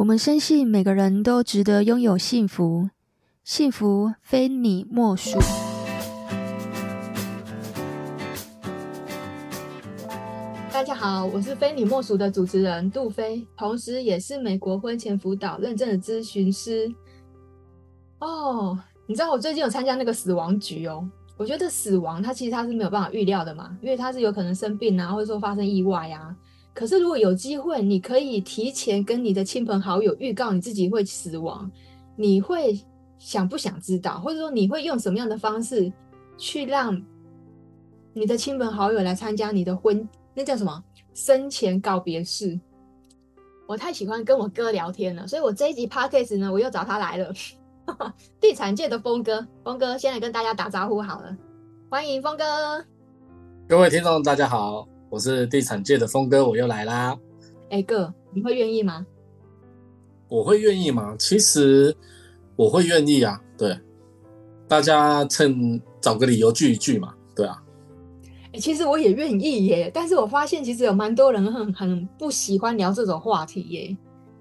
我们深信每个人都值得拥有幸福，幸福非你莫属。大家好，我是非你莫属的主持人杜菲，同时也是美国婚前辅导认证的咨询师。哦，你知道我最近有参加那个死亡局哦，我觉得死亡它其实它是没有办法预料的嘛，因为它是有可能生病啊，或者说发生意外啊。可是，如果有机会，你可以提前跟你的亲朋好友预告你自己会死亡，你会想不想知道？或者说，你会用什么样的方式去让你的亲朋好友来参加你的婚？那叫什么？生前告别式。我太喜欢跟我哥聊天了，所以我这一集 podcast 呢，我又找他来了。地产界的峰哥，峰哥先来跟大家打招呼好了，欢迎峰哥。各位听众，大家好。我是地产界的峰哥，我又来啦。哎、欸、哥，你会愿意吗？我会愿意吗？其实我会愿意啊。对，大家趁找个理由聚一聚嘛。对啊。哎、欸，其实我也愿意耶，但是我发现其实有蛮多人很很不喜欢聊这种话题耶。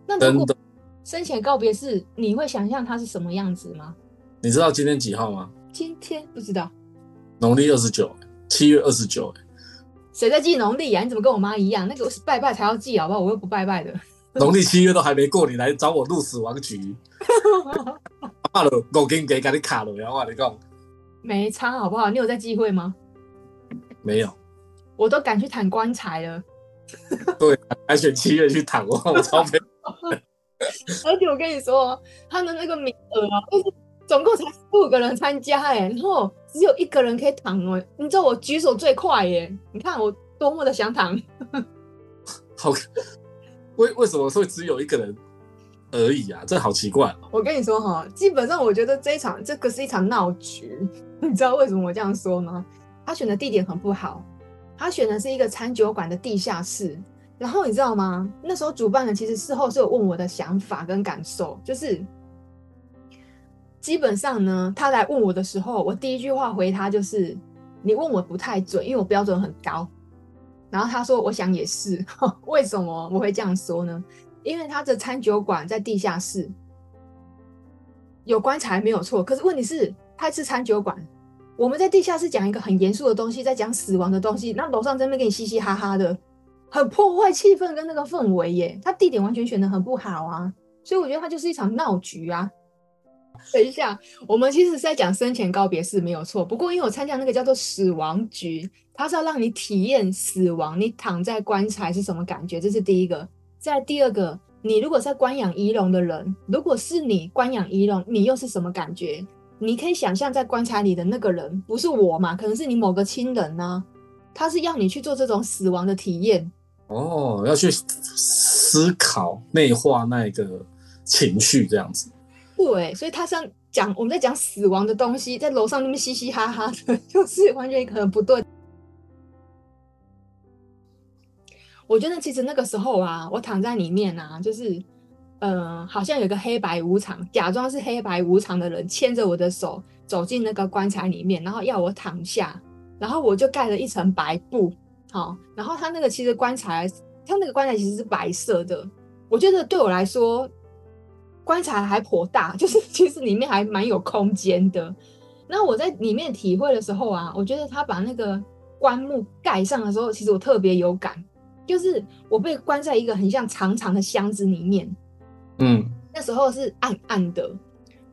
那如果生前告别式，你会想象它是什么样子吗？你知道今天几号吗？今天不知道。农历二十九，七月二十九。谁在记农历呀？你怎么跟我妈一样？那个是拜拜才要记，好不好？我又不拜拜的。农历七月都还没过，你来找我入死亡局？怕了，我给你给给你卡了，然后你讲没差，好不好？你有在忌讳吗？没有，我都敢去躺棺材了。对，还选七月去躺，我 我超佩而且我跟你说，他的那个名额啊，就是总共才十五个人参加，哎，然后。只有一个人可以躺哦，你知道我举手最快耶！你看我多么的想躺。好，为为什么会只有一个人而已啊？这好奇怪。我跟你说哈，基本上我觉得这一场这个是一场闹剧。你知道为什么我这样说吗？他选的地点很不好，他选的是一个餐酒馆的地下室。然后你知道吗？那时候主办人其实事后是有问我的想法跟感受，就是。基本上呢，他来问我的时候，我第一句话回他就是：“你问我不太准，因为我标准很高。”然后他说：“我想也是。”为什么我会这样说呢？因为他的餐酒馆在地下室，有棺材没有错。可是问题是，他是餐酒馆，我们在地下室讲一个很严肃的东西，在讲死亡的东西，那楼上在那边跟你嘻嘻哈哈的，很破坏气氛跟那个氛围耶。他地点完全选得很不好啊，所以我觉得他就是一场闹剧啊。等一下，我们其实是在讲生前告别式没有错。不过因为我参加那个叫做死亡局，它是要让你体验死亡，你躺在棺材是什么感觉，这是第一个。再第二个，你如果在观养仪容的人，如果是你观养仪容，你又是什么感觉？你可以想象在棺材里的那个人不是我嘛？可能是你某个亲人呢、他是要你去做这种死亡的体验。哦，要去思考、内化那个情绪，这样子。对，所以他像讲我们在讲死亡的东西，在楼上那边嘻嘻哈哈的，就是完全可能不对。我觉得其实那个时候啊，我躺在里面啊，就是嗯、好像有个黑白无常，假装是黑白无常的人牵着我的手走进那个棺材里面，然后要我躺下，然后我就盖了一层白布，好，然后他那个其实棺材，他那个棺材其实是白色的，我觉得对我来说。棺材还颇大，就是其实里面还蛮有空间的。那我在里面体会的时候啊，我觉得他把那个棺木盖上的时候，其实我特别有感，就是我被关在一个很像长长的箱子里面。嗯，那时候是暗暗的，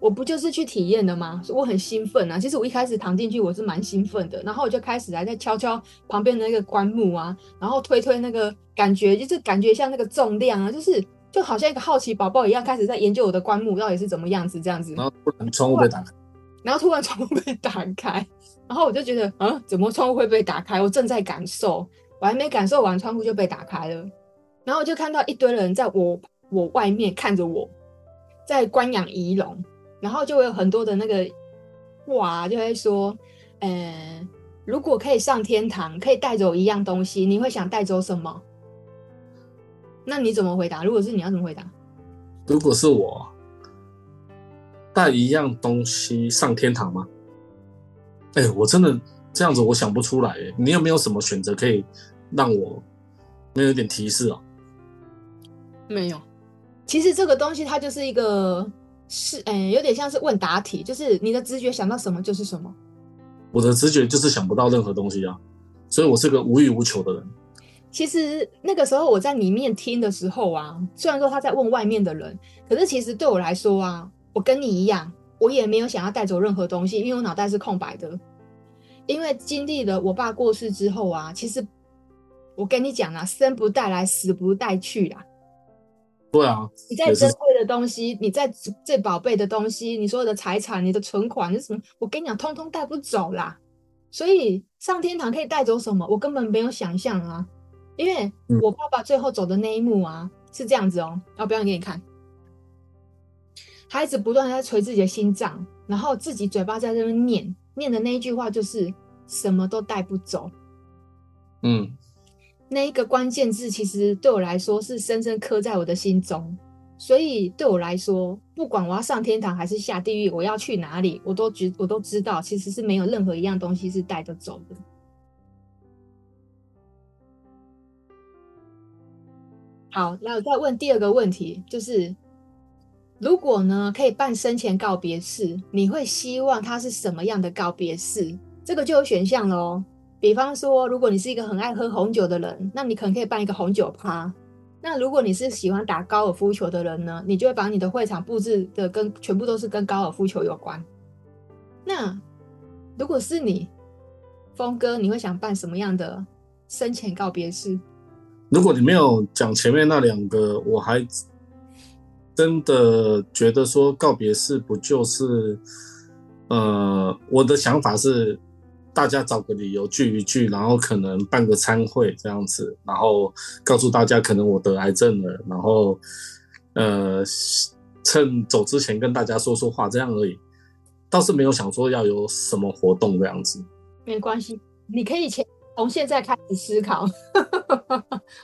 我不就是去体验的吗？我很兴奋啊！其实我一开始躺进去，我是蛮兴奋的，然后我就开始来在敲敲旁边的那个棺木啊，然后推推那个感觉，就是感觉像那个重量啊，就是。就好像一个好奇宝宝一样，开始在研究我的棺木到底是怎么样子，这样子。然后突然窗户被打开，然后突然窗户被打开，然后我就觉得，啊，怎么窗户会被打开？我正在感受，我还没感受完，窗户就被打开了。然后我就看到一堆人在我我外面看着我，在观养仪容，然后就会有很多的那个话就会说，嗯，如果可以上天堂，可以带走一样东西，你会想带走什么？那你怎么回答？如果是你要怎么回答？如果是我带一样东西上天堂吗？哎、欸，我真的这样子，我想不出来。哎，你有没有什么选择可以让我没有一点提示啊？没有，其实这个东西它就是一个是，哎、欸，有点像是问答题，就是你的直觉想到什么就是什么。我的直觉就是想不到任何东西啊，所以我是个无欲无求的人。其实那个时候我在里面听的时候啊，虽然说他在问外面的人，可是其实对我来说啊，我跟你一样，我也没有想要带走任何东西，因为我脑袋是空白的。因为经历了我爸过世之后啊，其实我跟你讲啊，生不带来，死不带去啦。对啊，你再珍贵的东西，你再最宝贝的东西，你所有的财产、你的存款你什么？我跟你讲，通通带不走啦。所以上天堂可以带走什么？我根本没有想象啊。因为我爸爸最后走的那一幕啊，是这样子哦，要表演给你看。他一直不断在捶自己的心脏，然后自己嘴巴在那边念。念的那一句话就是什么都带不走，嗯，那一个关键字其实对我来说是深深刻在我的心中，所以对我来说，不管我要上天堂还是下地狱，我要去哪里，我都觉我都知道，其实是没有任何一样东西是带得走的。好，那我再问第二个问题，就是。如果呢，可以办生前告别式，你会希望它是什么样的告别式？这个就有选项了哦。比方说，如果你是一个很爱喝红酒的人，那你可能可以办一个红酒趴。那如果你是喜欢打高尔夫球的人呢，你就会把你的会场布置的跟全部都是跟高尔夫球有关。那如果是你，峰哥，你会想办什么样的生前告别式？如果你没有讲前面那两个，我还。真的觉得说告别式不就是，呃，我的想法是，大家找个理由聚一聚，然后可能办个餐会这样子，然后告诉大家可能我得癌症了，然后，呃，趁走之前跟大家说说话这样而已，倒是没有想说要有什么活动这样子。没关系，你可以前从现在开始思考，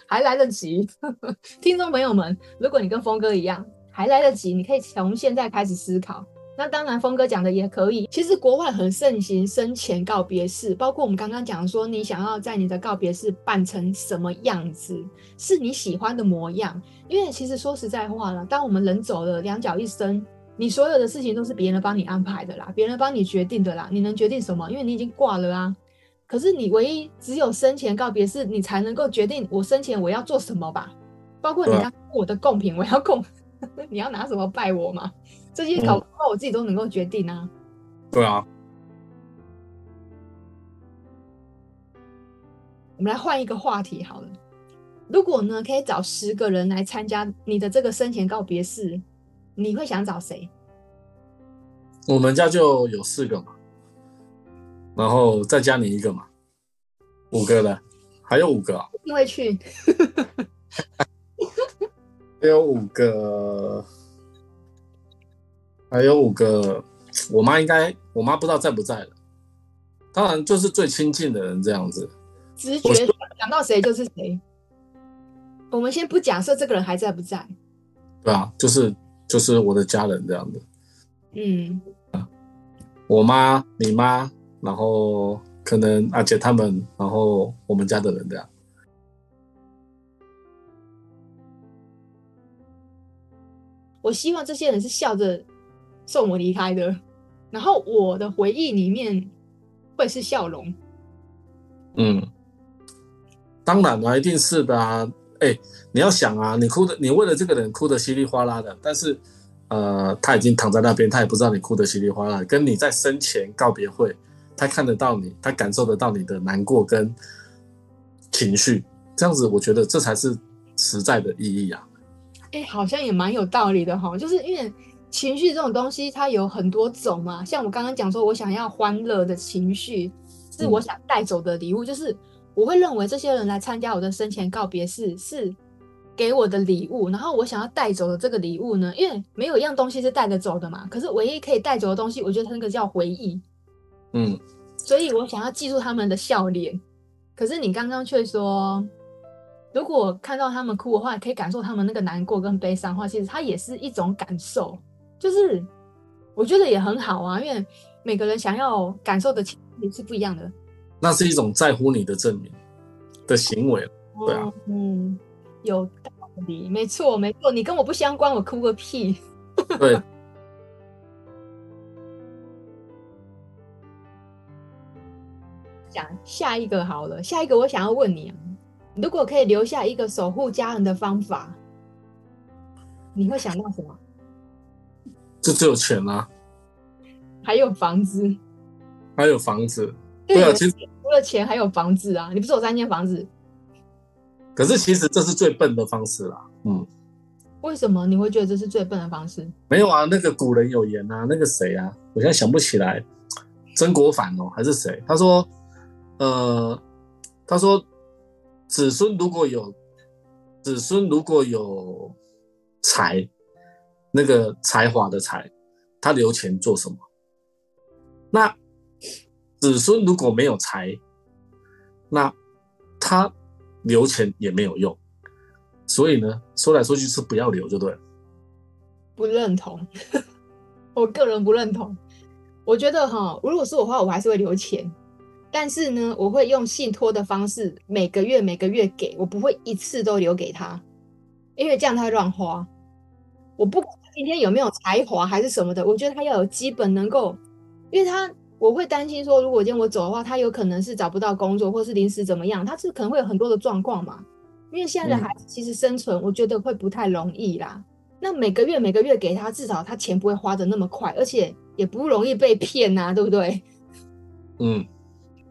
还来得及。听众朋友们，如果你跟峰哥一样。还来得及，你可以从现在开始思考。那当然，峰哥讲的也可以。其实国外很盛行生前告别式，包括我们刚刚讲说，你想要在你的告别式办成什么样子，是你喜欢的模样。因为其实说实在话了，当我们人走了，两脚一伸，你所有的事情都是别人帮你安排的啦，别人帮你决定的啦。你能决定什么？因为你已经挂了啊。可是你唯一只有生前告别式，你才能够决定我生前我要做什么吧。包括你要我的贡品，我要供。你要拿什么拜我嘛？这些搞不好我自己都能够决定啊。对啊。我们来换一个话题好了。如果呢，可以找十个人来参加你的这个生前告别式，你会想找谁？我们家就有四个嘛，然后再加你一个嘛，五个了，还有五个啊。因为去。还有五个，还有五个，我妈应该，我妈不知道在不在了。当然，就是最亲近的人这样子。直觉想到谁就是谁。我们先不假设这个人还在不在。对啊，就是就是我的家人这样子。嗯，我妈、你妈，然后可能阿姐他们，然后我们家的人这样。我希望这些人是笑着送我离开的，然后我的回忆里面会是笑容。嗯，当然了，一定是的啊！哎、欸，你要想啊，你哭的，你为了这个人哭的稀里哗啦的，但是呃，他已经躺在那边，他也不知道你哭的稀里哗啦。跟你在生前告别会，他看得到你，他感受得到你的难过跟情绪，这样子，我觉得这才是实在的意义啊。哎、好像也蛮有道理的哈，就是因为情绪这种东西，它有很多种嘛。像我刚刚讲说，我想要欢乐的情绪，是我想带走的礼物，就是我会认为这些人来参加我的生前告别式，是给我的礼物。然后我想要带走的这个礼物呢，因为没有一样东西是带得走的嘛。可是唯一可以带走的东西，我觉得它那个叫回忆。嗯，所以我想要记住他们的笑脸。可是你刚刚却说。如果看到他们哭的话，可以感受他们那个难过跟悲伤的话，其实它也是一种感受，就是我觉得也很好啊，因为每个人想要感受的情绪是不一样的。那是一种在乎你的证明的行为，对啊，嗯，有道理，没错没错，你跟我不相关，我哭个屁。对。讲下一个好了，下一个我想要问你啊，如果可以留下一个守护家人的方法，你会想到什么？就只有钱啊，还有房子，还有房子。对啊，其实除了钱还有房子啊，你不是有三间房子？可是其实这是最笨的方式啦。嗯，为什么你会觉得这是最笨的方式？没有啊，那个古人有言啊，那个谁啊，我现在想不起来，曾国藩哦，还是谁？他说。呃，他说，子孙如果有子孙如果有才，那个才华的才，他留钱做什么？那子孙如果没有才，那他留钱也没有用。所以呢，说来说去是不要留就对了。不认同，我个人不认同。我觉得哈，如果是我的话，我还是会留钱。但是呢，我会用信托的方式，每个月每个月给，我不会一次都留给他，因为这样他会乱花。我不管今天有没有才华还是什么的，我觉得他要有基本能够，因为他我会担心说，如果今天我走的话，他有可能是找不到工作，或是临时怎么样，他是可能会有很多的状况嘛。因为现在的孩子其实生存，我觉得会不太容易啦。嗯、那每个月每个月给他，至少他钱不会花的那么快，而且也不容易被骗呐、啊，对不对？嗯。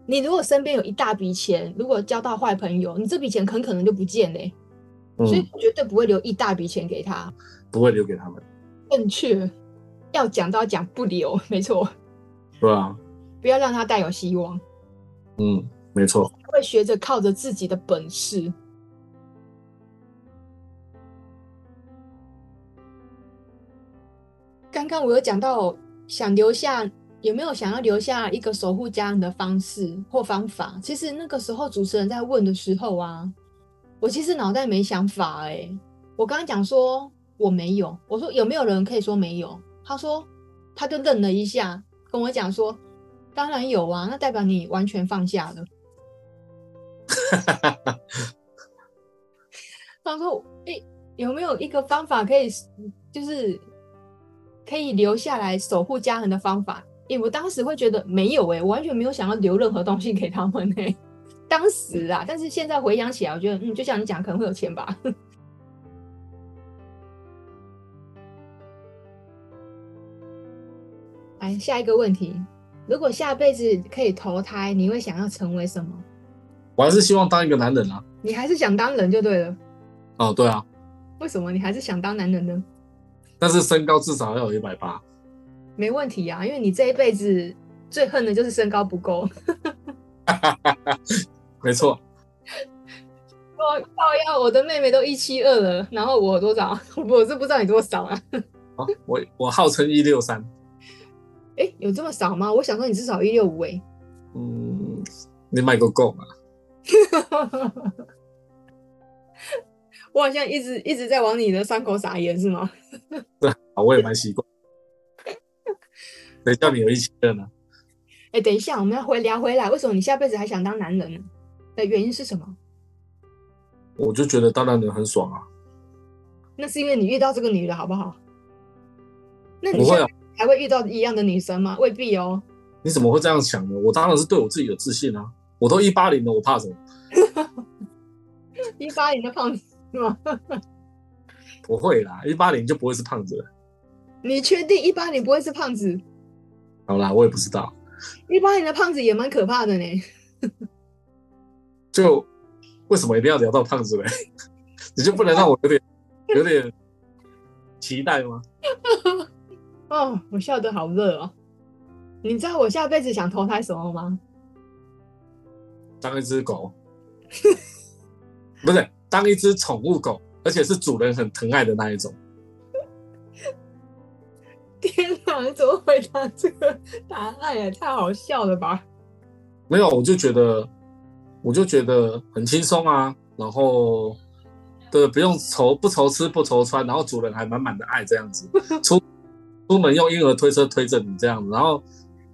你如果身边有一大笔钱，如果交到坏朋友，你这笔钱很可能就不见嘞、嗯。所以绝对不会留一大笔钱给他，不会留给他们。正确，要讲都要讲不留，没错。对啊，不要让他带有希望。嗯，没错。会学着靠着自己的本事。刚刚我有讲到想留下。有没有想要留下一个守护家人的方式或方法？其实那个时候主持人在问的时候啊，我其实脑袋没想法哎、欸。我刚刚讲说我没有，我说有没有人可以说没有？他说他就愣了一下，跟我讲说当然有啊，那代表你完全放下了。他说哎、有没有一个方法可以就是可以留下来守护家人的方法？欸、我当时会觉得没有哎、欸，我完全没有想要留任何东西给他们哎、欸。当时啊，但是现在回想起来，我觉得嗯，就像你讲，可能会有钱吧。来，下一个问题：如果下辈子可以投胎，你会想要成为什么？我还是希望当一个男人啊。你还是想当人就对了。哦，对啊。为什么你还是想当男人呢？但是身高至少要有一百八。没问题啊，因为你这一辈子最恨的就是身高不够。没错。我靠呀，我的妹妹都一七二了，然后我多少？我是不知道你多少啊。哦、我我号称一六三。哎，有这么少吗？我想说你至少一六五哎。嗯，你买个够吗？我好像一直一直在往你的伤口撒盐是吗？对，我也蛮习惯。谁叫你有一起的呢？哎、欸，等一下，我们要回聊回来。为什么你下辈子还想当男人呢？的原因是什么？我就觉得当男人很爽啊。那是因为你遇到这个女的好不好？那你现在还会遇到一样的女生吗？未必哦。你怎么会这样想呢？我当然是对我自己有自信啊。我都一八零了，我怕什么？一八零的胖子是吗？不会啦，一八零就不会是胖子了。你确定一八零不会是胖子？好啦，我也不知道。一八年的胖子也蛮可怕的呢。就为什么一定要聊到胖子嘞？你就不能让我有点有点期待吗？哦，我笑得好热哦。你知道我下辈子想投胎什么吗？当一只狗。不是，当一只宠物狗，而且是主人很疼爱的那一种。天哪！你怎么回答这个答案呀？太好笑了吧？没有，我就觉得，我就觉得很轻松啊。然后，对，不用愁，不愁吃，不愁穿，然后主人还满满的爱这样子。出出门用婴儿推车推着你这样子，然后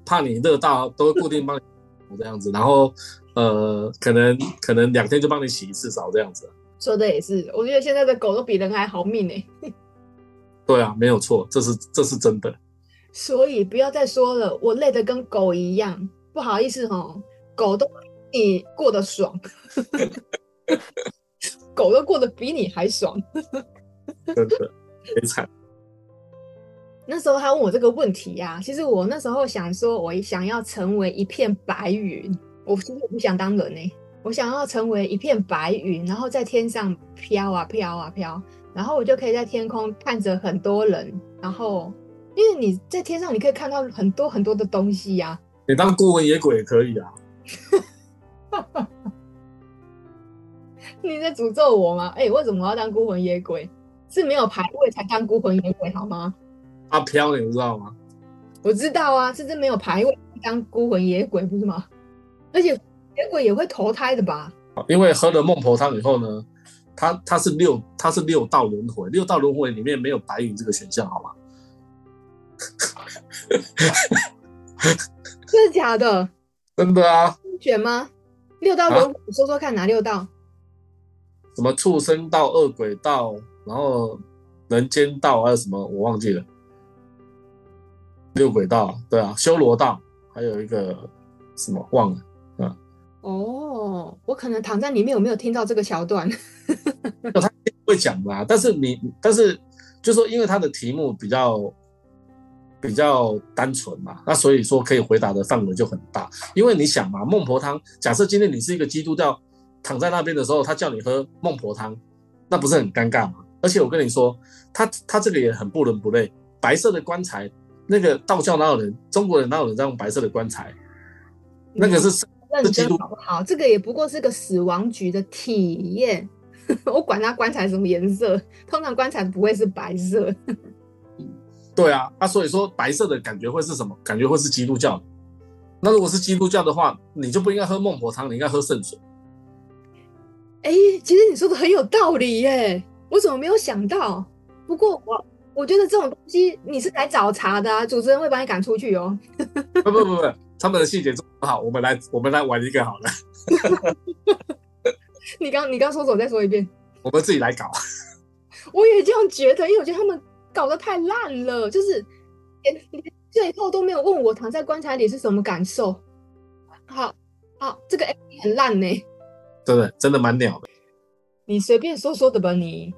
怕你热到，都会固定帮你 这样子。然后，呃，可能可能两天就帮你洗一次澡这样子。说的也是，我觉得现在的狗都比人还好命哎。对啊，没有错，这是这是真的。所以不要再说了，我累得跟狗一样，不好意思哦，狗都比你过得爽，狗都过得比你还爽，真的悲惨。那时候他问我这个问题呀、啊，其实我那时候想说，我想要成为一片白云，我其实我不想当人呢、欸，我想要成为一片白云，然后在天上飘啊飘啊飘，然后我就可以在天空看着很多人，然后因为你在天上，你可以看到很多很多的东西呀、啊。你当孤魂野鬼也可以啊。你在诅咒我吗？哎、欸，为什么我要当孤魂野鬼？是没有牌位才当孤魂野鬼好吗？阿飘，你知道吗？我知道啊，是真没有牌位当孤魂野鬼不是吗？而且野鬼也会投胎的吧？因为喝了孟婆汤以后呢，他他是六他是六道轮回，六道轮回里面没有白云这个选项，好吗？真的假的？真的啊？选吗？六道轮回，你说说看哪六道？什么畜生道、恶鬼道，然后人间道，还有什么我忘记了。六鬼道，对啊，修罗道，还有一个什么忘了，嗯，哦，我可能躺在里面，我没有听到这个桥段？他会讲嘛，但是你，但是就说，因为他的题目比较比较单纯嘛，那所以说可以回答的范围就很大。因为你想嘛，孟婆汤，假设今天你是一个基督教，躺在那边的时候，他叫你喝孟婆汤，那不是很尴尬吗？而且我跟你说，他他这个也很不伦不类，白色的棺材。那个道教哪有人？中国人哪有人在用白色的棺材？那个是认真好不好？这个也不过是个死亡局的体验。我管他棺材什么颜色，通常棺材不会是白色。对啊，那、啊、所以说白色的感觉会是什么？感觉会是基督教。那如果是基督教的话，你就不应该喝孟婆汤，你应该喝圣水。哎，其实你说的很有道理耶，我怎么没有想到？不过我。我觉得这种东西你是来找茬的啊，主持人会把你赶出去哦。不不不不，他们的细节做不好，我们来我们来玩一个好了。你刚你刚说走？再说一遍。我们自己来搞。我也这样觉得，因为我觉得他们搞得太烂了，就是连连最后都没有问我躺在棺材里是什么感受。好，好，这个很烂呢。真的真的蛮鸟的。你随便说说的吧，你。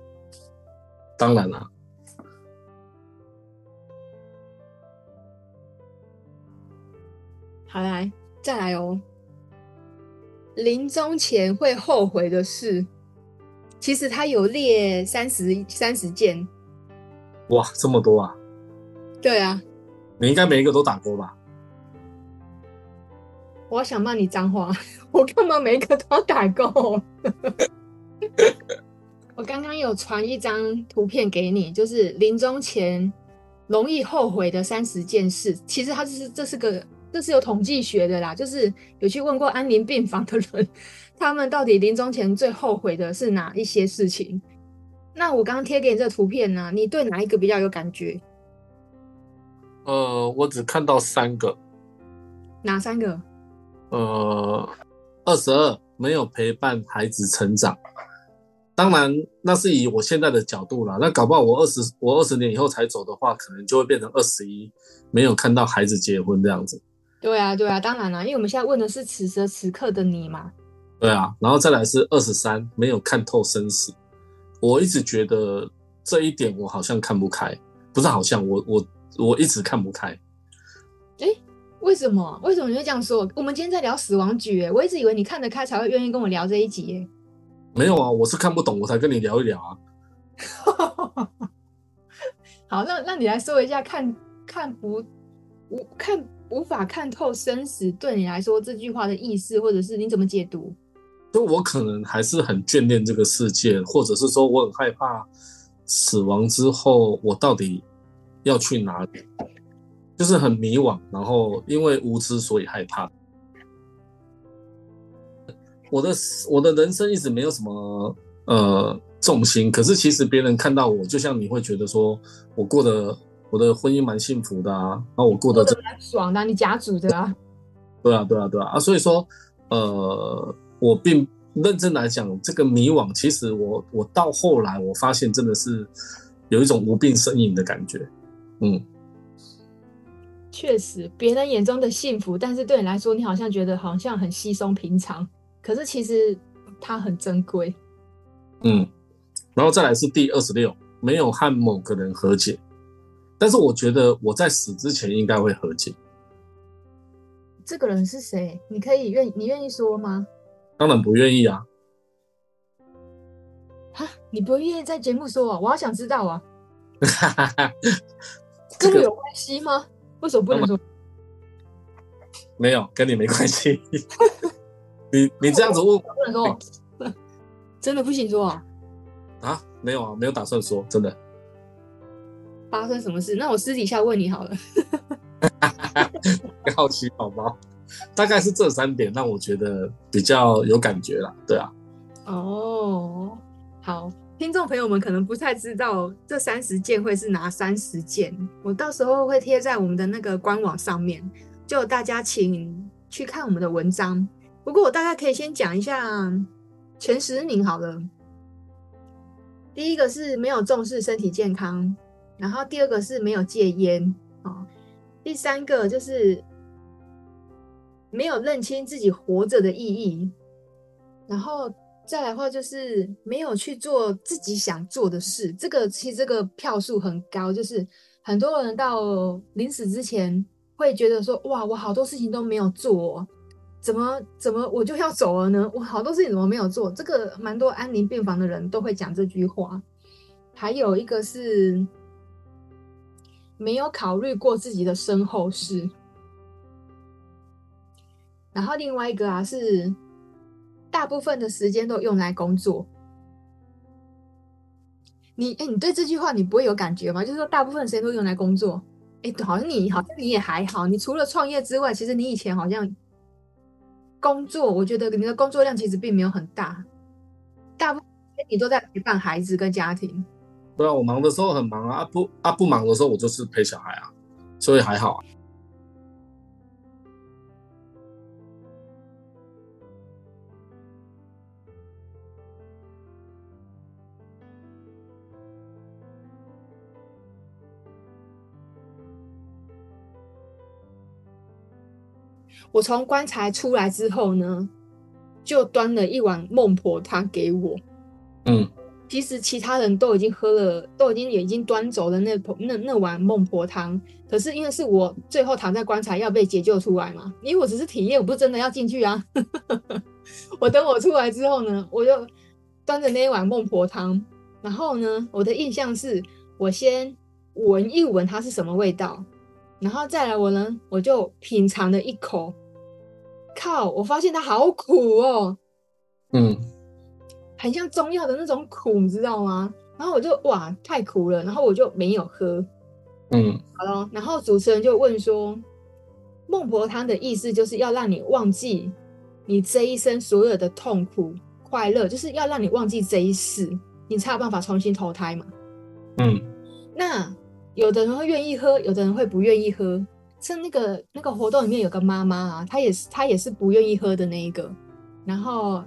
当然了。好来，再来哦。临终前会后悔的事，其实他有列三十三十件。哇，这么多啊！对啊，你应该每一个都打勾吧？我想骂你脏话，我干嘛每一个都要打勾？我刚刚有传一张图片给你，就是临终前容易后悔的三十件事。其实它就是这是个。这是有统计学的啦，就是有去问过安宁病房的人，他们到底临终前最后悔的是哪一些事情？那我刚刚贴给你这个图片呢，你对哪一个比较有感觉？呃，我只看到三个。哪三个？呃，二十二没有陪伴孩子成长。当然，那是以我现在的角度啦。那搞不好我二十我二十年以后才走的话，可能就会变成二十一，没有看到孩子结婚这样子。对啊，对啊，当然了，因为我们现在问的是此时此刻的你嘛。对啊，然后再来是二十三，没有看透生死。我一直觉得这一点我好像看不开，不是好像我我我一直看不开。哎，为什么？为什么你会这样说？我们今天在聊死亡局，我一直以为你看得开才会愿意跟我聊这一集。没有啊，我是看不懂，我才跟你聊一聊啊。好，那那你来说一下，看看不我看。无法看透生死，对你来说这句话的意思，或者是你怎么解读？就我可能还是很眷恋这个世界，或者是说我很害怕死亡之后我到底要去哪里，就是很迷惘，然后因为无知所以害怕。我的我的人生一直没有什么呃重心，可是其实别人看到我，就像你会觉得说我过得。我的婚姻蛮幸福的啊，那我过得真蛮爽的，你家族的 啊。对啊，对啊，对啊啊！所以说，呃，我并认真来讲，这个迷惘，其实我我到后来我发现真的是有一种无病呻吟的感觉。嗯，确实，别人眼中的幸福，但是对你来说，你好像觉得好像很稀松平常，可是其实它很珍贵。嗯，然后再来是第二十六，没有和某个人和解，但是我觉得我在死之前应该会和解。这个人是谁？你可以愿你愿意说吗？当然不愿意啊！哈，你不愿意在节目说啊？我好想知道啊！这个、跟我有关系吗？为什么不能说？没有，跟你没关系。你你这样子问，不能说，真的不行说啊？啊，没有啊，没有打算说，真的。发生什么事？那我私底下问你好了。好奇宝宝，大概是这三点让我觉得比较有感觉啦。对啊。哦，好，听众朋友们可能不太知道这三十件会是哪三十件，我到时候会贴在我们的那个官网上面，就大家请去看我们的文章。不过我大概可以先讲一下前十名好了。第一个是没有重视身体健康，然后第二个是没有戒烟。第三个就是没有认清自己活着的意义，然后再来的话就是没有去做自己想做的事。这个其实这个票数很高，就是很多人到临死之前会觉得说：“哇，我好多事情都没有做，怎么怎么我就要走了呢？我好多事情怎么没有做？”这个蛮多安宁病房的人都会讲这句话。还有一个是。没有考虑过自己的身后事，然后另外一个啊是，大部分的时间都用来工作。你哎，你对这句话你不会有感觉吗？就是说大部分时间都用来工作，哎，好像你好像你也还好，你除了创业之外，其实你以前好像工作，我觉得你的工作量其实并没有很大，大部分你都在陪伴孩子跟家庭。对啊，我忙的时候很忙啊，不啊不忙的时候我就是陪小孩啊，所以还好啊。我从棺材出来之后呢，就端了一碗孟婆汤给我。嗯。其实其他人都已经喝了，都已经也已经端走了那那那碗孟婆汤。可是因为是我最后躺在棺材要被解救出来嘛，因为我只是体验，我不是真的要进去啊。我等我出来之后呢，我就端着那一碗孟婆汤，然后呢，我的印象是我先闻一闻它是什么味道，然后再来我呢，我就品尝了一口，靠，我发现它好苦哦。嗯。很像中药的那种苦，你知道吗？然后我就哇，太苦了，然后我就没有喝。嗯，好了，然后主持人就问说：“孟婆汤的意思就是要让你忘记你这一生所有的痛苦、快乐，就是要让你忘记这一世，你才有办法重新投胎嘛。”嗯，那有的人会愿意喝，有的人会不愿意喝。像那个那个活动里面有个妈妈啊，她也是她也是不愿意喝的那一个，然后。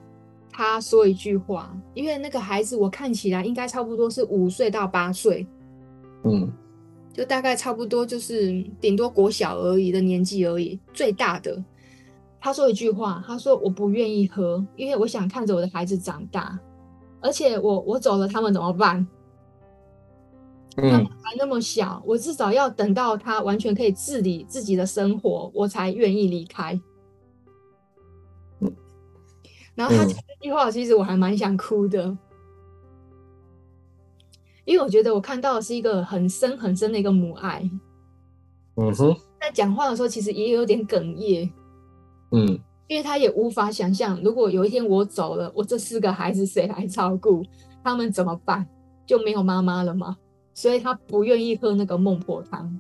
他说一句话，因为那个孩子我看起来应该差不多是五岁到八岁，嗯，就大概差不多就是顶多国小而已的年纪而已。最大的，他说一句话，他说我不愿意喝，因为我想看着我的孩子长大，而且我我走了，他们怎么办？嗯，他们还那么小，我至少要等到他完全可以自理自己的生活，我才愿意离开。然后他讲这句话，其实我还蛮想哭的，嗯，因为我觉得我看到的是一个很深很深的一个母爱。嗯哼，在讲话的时候，其实也有点哽咽。嗯，因为他也无法想象，如果有一天我走了，我这四个孩子谁来照顾？他们怎么办？就没有妈妈了吗？所以他不愿意喝那个孟婆汤。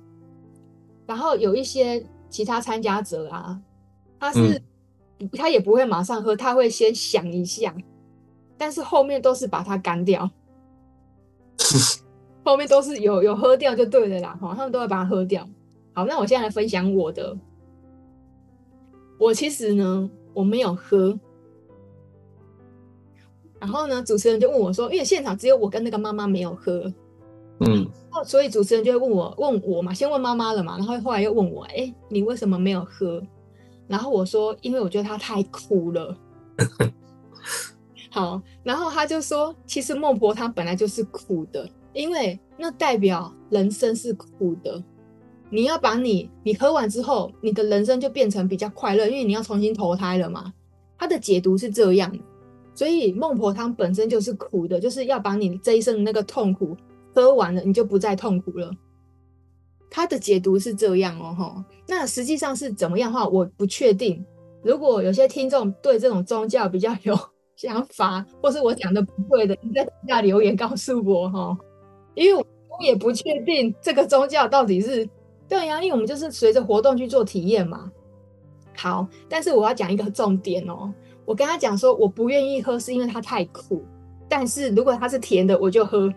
然后有一些其他参加者啊，他是，嗯。他也不会马上喝，他会先想一下，但是后面都是把它干掉，后面都是有有喝掉就对了啦，哈，他们都会把它喝掉。好，那我现在来分享我的，我其实呢，我没有喝，然后呢，主持人就问我说，因为现场只有我跟那个妈妈没有喝，嗯，所以主持人就会问我问我嘛，先问妈妈了嘛，然后后来又问我，哎，你为什么没有喝？然后我说，因为我觉得它太苦了。好，然后他就说，其实孟婆汤本来就是苦的，因为那代表人生是苦的。你要把你你喝完之后，你的人生就变成比较快乐，因为你要重新投胎了嘛。他的解读是这样。所以孟婆汤本身就是苦的，就是要把你这一生的那个痛苦喝完了，你就不再痛苦了。他的解读是这样哦，吼。那实际上是怎么样的话，我不确定。如果有些听众对这种宗教比较有 想法，或是我讲的不对的，你在底下留言告诉我哈，因为我也不确定这个宗教到底是对呀，因为我们就是随着活动去做体验嘛。好，但是我要讲一个重点哦。我跟他讲说，我不愿意喝，是因为它太苦。但是如果它是甜的，我就喝。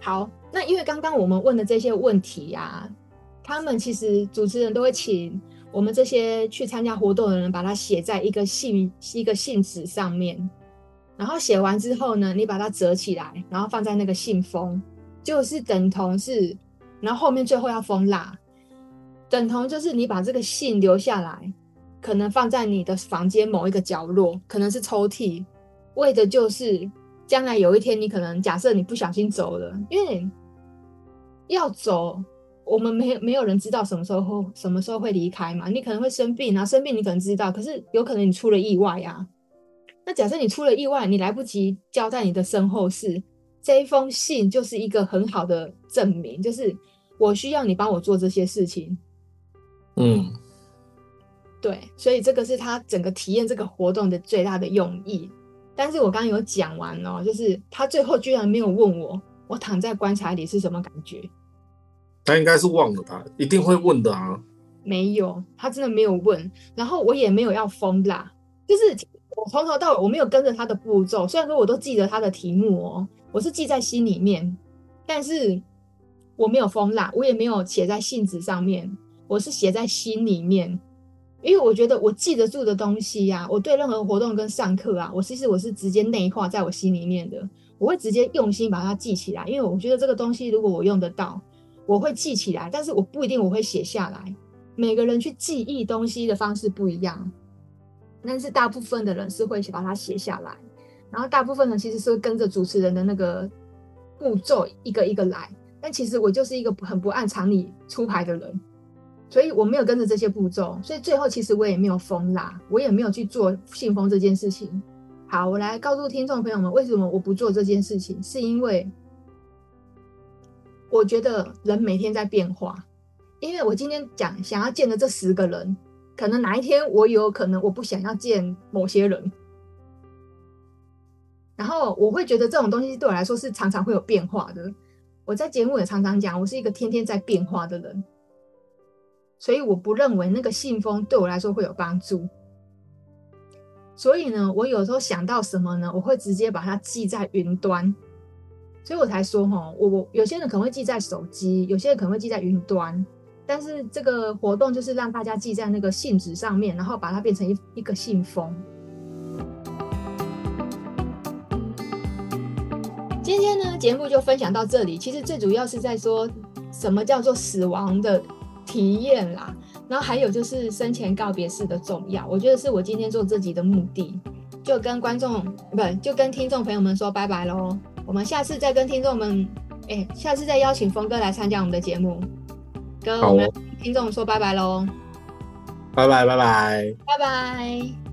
好，那因为刚刚我们问的这些问题呀、他们其实主持人都会请我们这些去参加活动的人，把它写在一个信一个信纸上面。然后写完之后呢，你把它折起来，然后放在那个信封，就是等同是，然后后面最后要封蜡。等同就是你把这个信留下来，可能放在你的房间某一个角落，可能是抽屉，为的就是将来有一天你可能假设你不小心走了，因为要走，我们没有没有人知道什么时候会什么时候会离开嘛。你可能会生病，然后生病你可能知道，可是有可能你出了意外呀。那假设你出了意外，你来不及交代你的身后事，这一封信就是一个很好的证明，就是我需要你帮我做这些事情。嗯，对，所以这个是他整个体验这个活动的最大的用意。但是我刚刚有讲完哦，就是他最后居然没有问我，我躺在棺材里是什么感觉？他应该是忘了吧，一定会问的啊。没有，他真的没有问。然后我也没有要封蜡，就是我从头到尾我没有跟着他的步骤。虽然说我都记得他的题目哦，我是记在心里面，但是我没有封蜡，我也没有写在信纸上面。我是写在心里面，因为我觉得我记得住的东西呀、啊，我对任何活动跟上课啊，我其实我是直接内化在我心里面的，我会直接用心把它记起来，因为我觉得这个东西如果我用得到，我会记起来，但是我不一定我会写下来。每个人去记忆东西的方式不一样，但是大部分的人是会把它写下来，然后大部分人其实是会跟着主持人的那个步骤一个一个来，但其实我就是一个很不按常理出牌的人。所以我没有跟着这些步骤，所以最后其实我也没有封蜡，我也没有去做信封这件事情。好，我来告诉听众朋友们，为什么我不做这件事情？是因为我觉得人每天在变化。因为我今天讲想要见的这十个人，可能哪一天我有可能我不想要见某些人，然后我会觉得这种东西对我来说是常常会有变化的。我在节目也常常讲，我是一个天天在变化的人。所以我不认为那个信封对我来说会有帮助。所以呢，我有时候想到什么呢，我会直接把它记在云端。所以我才说哈，我我有些人可能会记在手机，有些人可能会记在云端。但是这个活动就是让大家记在那个信纸上面，然后把它变成一一个信封。今天呢，节目就分享到这里。其实最主要是在说什么叫做死亡的体验啦，然后还有就是生前告别式的重要，我觉得是我今天做这集的目的，就跟观众不就跟听众朋友们说拜拜喽，我们下次再跟听众们，哎，下次再邀请峰哥来参加我们的节目，跟我们听众说拜拜喽，拜拜拜拜，拜拜。